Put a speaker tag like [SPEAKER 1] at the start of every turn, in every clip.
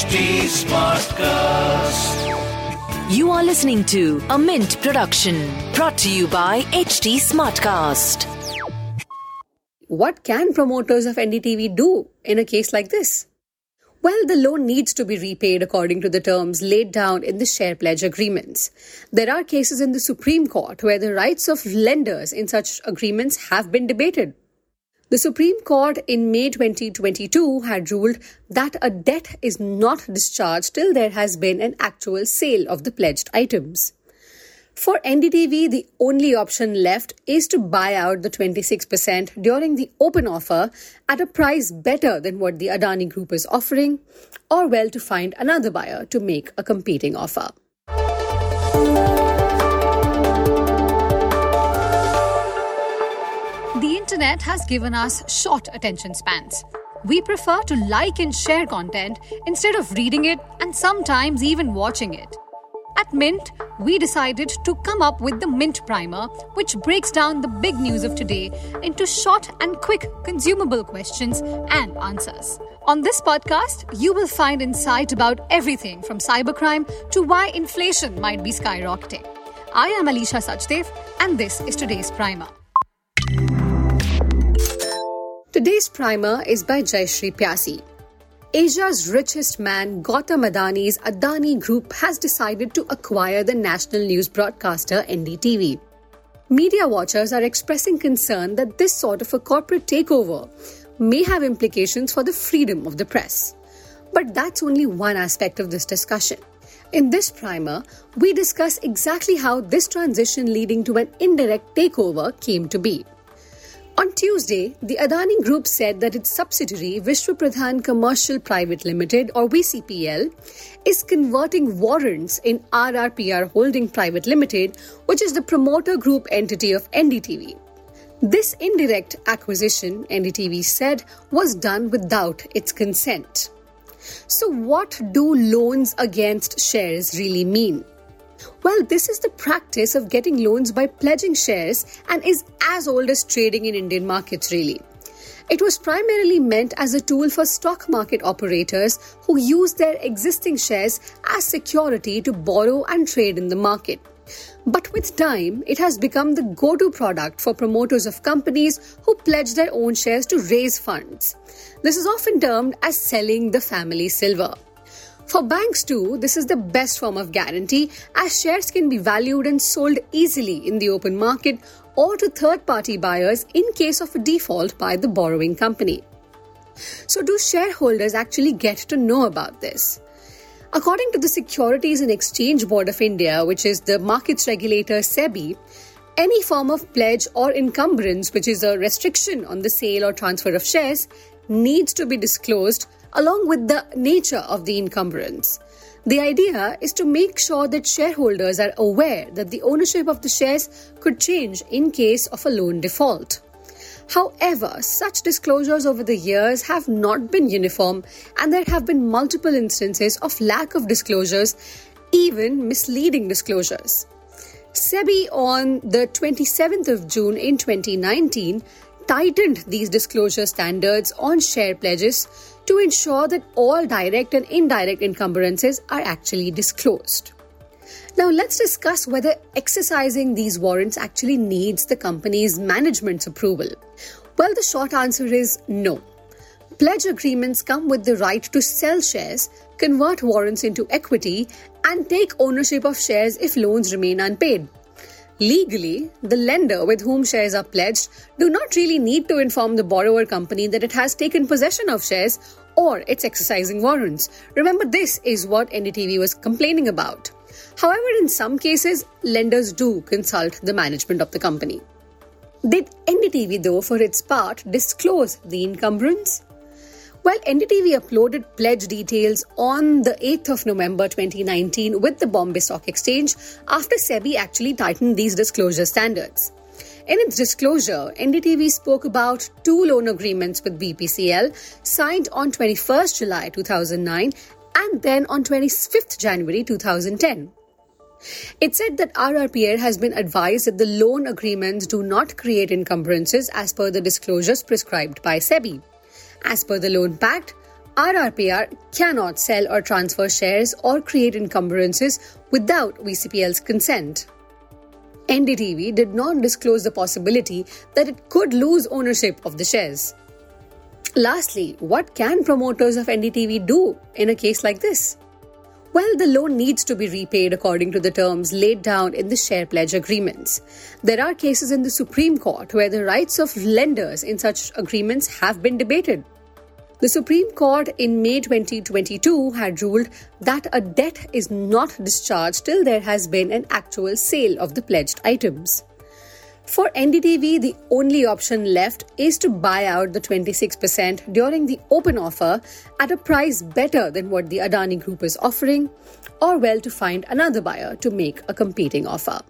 [SPEAKER 1] HT Smartcast.
[SPEAKER 2] You are listening to a Mint production brought to you by HT Smartcast.
[SPEAKER 3] What can promoters of NDTV do in a case like this? Well, the loan needs to be repaid according to the terms laid down in the share pledge agreements. There are cases in the Supreme Court where the rights of lenders in such agreements have been debated. The Supreme Court in May 2022 had ruled that a debt is not discharged till there has been an actual sale of the pledged items. For NDTV, the only option left is to buy out the 26% during the open offer at a price better than what the Adani Group is offering, or well, to find another buyer to make a competing offer.
[SPEAKER 4] Internet has given us short attention spans. We prefer to like and share content instead of reading it and sometimes even watching it. At Mint, we decided to come up with the Mint Primer, which breaks down the big news of today into short and quick consumable questions and answers. On this podcast, you will find insight about everything from cybercrime to why inflation might be skyrocketing. I am Alisha Sachdev, and this is today's Primer.
[SPEAKER 3] Today's primer is by Jayshree Pyasi. Asia's richest man, Gautam Adani's Adani Group, has decided to acquire the national news broadcaster NDTV. Media watchers are expressing concern that this sort of a corporate takeover may have implications for the freedom of the press. But that's only one aspect of this discussion. In this primer, we discuss exactly how this transition leading to an indirect takeover came to be. On Tuesday, the Adani Group said that its subsidiary Vishwa Commercial Private Limited or VCPL is converting warrants in RRPR Holding Private Limited, which is the promoter group entity of NDTV. This indirect acquisition, NDTV said, was done without its consent. So, what do loans against shares really mean? Well, this is the practice of getting loans by pledging shares and is as old as trading in Indian markets, really. It was primarily meant as a tool for stock market operators who use their existing shares as security to borrow and trade in the market. But with time, it has become the go to product for promoters of companies who pledge their own shares to raise funds. This is often termed as selling the family silver. For banks too, this is the best form of guarantee as shares can be valued and sold easily in the open market or to third party buyers in case of a default by the borrowing company. So, do shareholders actually get to know about this? According to the Securities and Exchange Board of India, which is the markets regulator SEBI, any form of pledge or encumbrance, which is a restriction on the sale or transfer of shares, needs to be disclosed along with the nature of the encumbrance. The idea is to make sure that shareholders are aware that the ownership of the shares could change in case of a loan default. However, such disclosures over the years have not been uniform, and there have been multiple instances of lack of disclosures, even misleading disclosures. SEBI on the 27th of June in 2019 tightened these disclosure standards on share pledges to ensure that all direct and indirect encumbrances are actually disclosed. Now, let's discuss whether exercising these warrants actually needs the company's management's approval. Well, the short answer is no. Pledge agreements come with the right to sell shares, convert warrants into equity, and take ownership of shares if loans remain unpaid. Legally, the lender with whom shares are pledged do not really need to inform the borrower company that it has taken possession of shares or it's exercising warrants. Remember, this is what NDTV was complaining about. However, in some cases, lenders do consult the management of the company. Did NDTV, though, for its part, disclose the encumbrance? Well, NDTV uploaded pledge details on the 8th of November 2019 with the Bombay Stock Exchange after SEBI actually tightened these disclosure standards. In its disclosure, NDTV spoke about two loan agreements with BPCL signed on 21st July 2009 and then on 25th January 2010. It said that RRPR has been advised that the loan agreements do not create encumbrances as per the disclosures prescribed by SEBI. As per the loan pact, RRPR cannot sell or transfer shares or create encumbrances without VCPL's consent. NDTV did not disclose the possibility that it could lose ownership of the shares. Lastly, what can promoters of NDTV do in a case like this? Well, the loan needs to be repaid according to the terms laid down in the share pledge agreements. There are cases in the Supreme Court where the rights of lenders in such agreements have been debated. The Supreme Court in May 2022 had ruled that a debt is not discharged till there has been an actual sale of the pledged items. For NDTV, the only option left is to buy out the 26% during the open offer at a price better than what the Adani Group is offering, or well, to find another buyer to make a competing offer.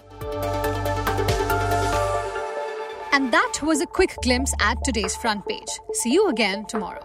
[SPEAKER 4] And that was a quick glimpse at today's front page. See you again tomorrow.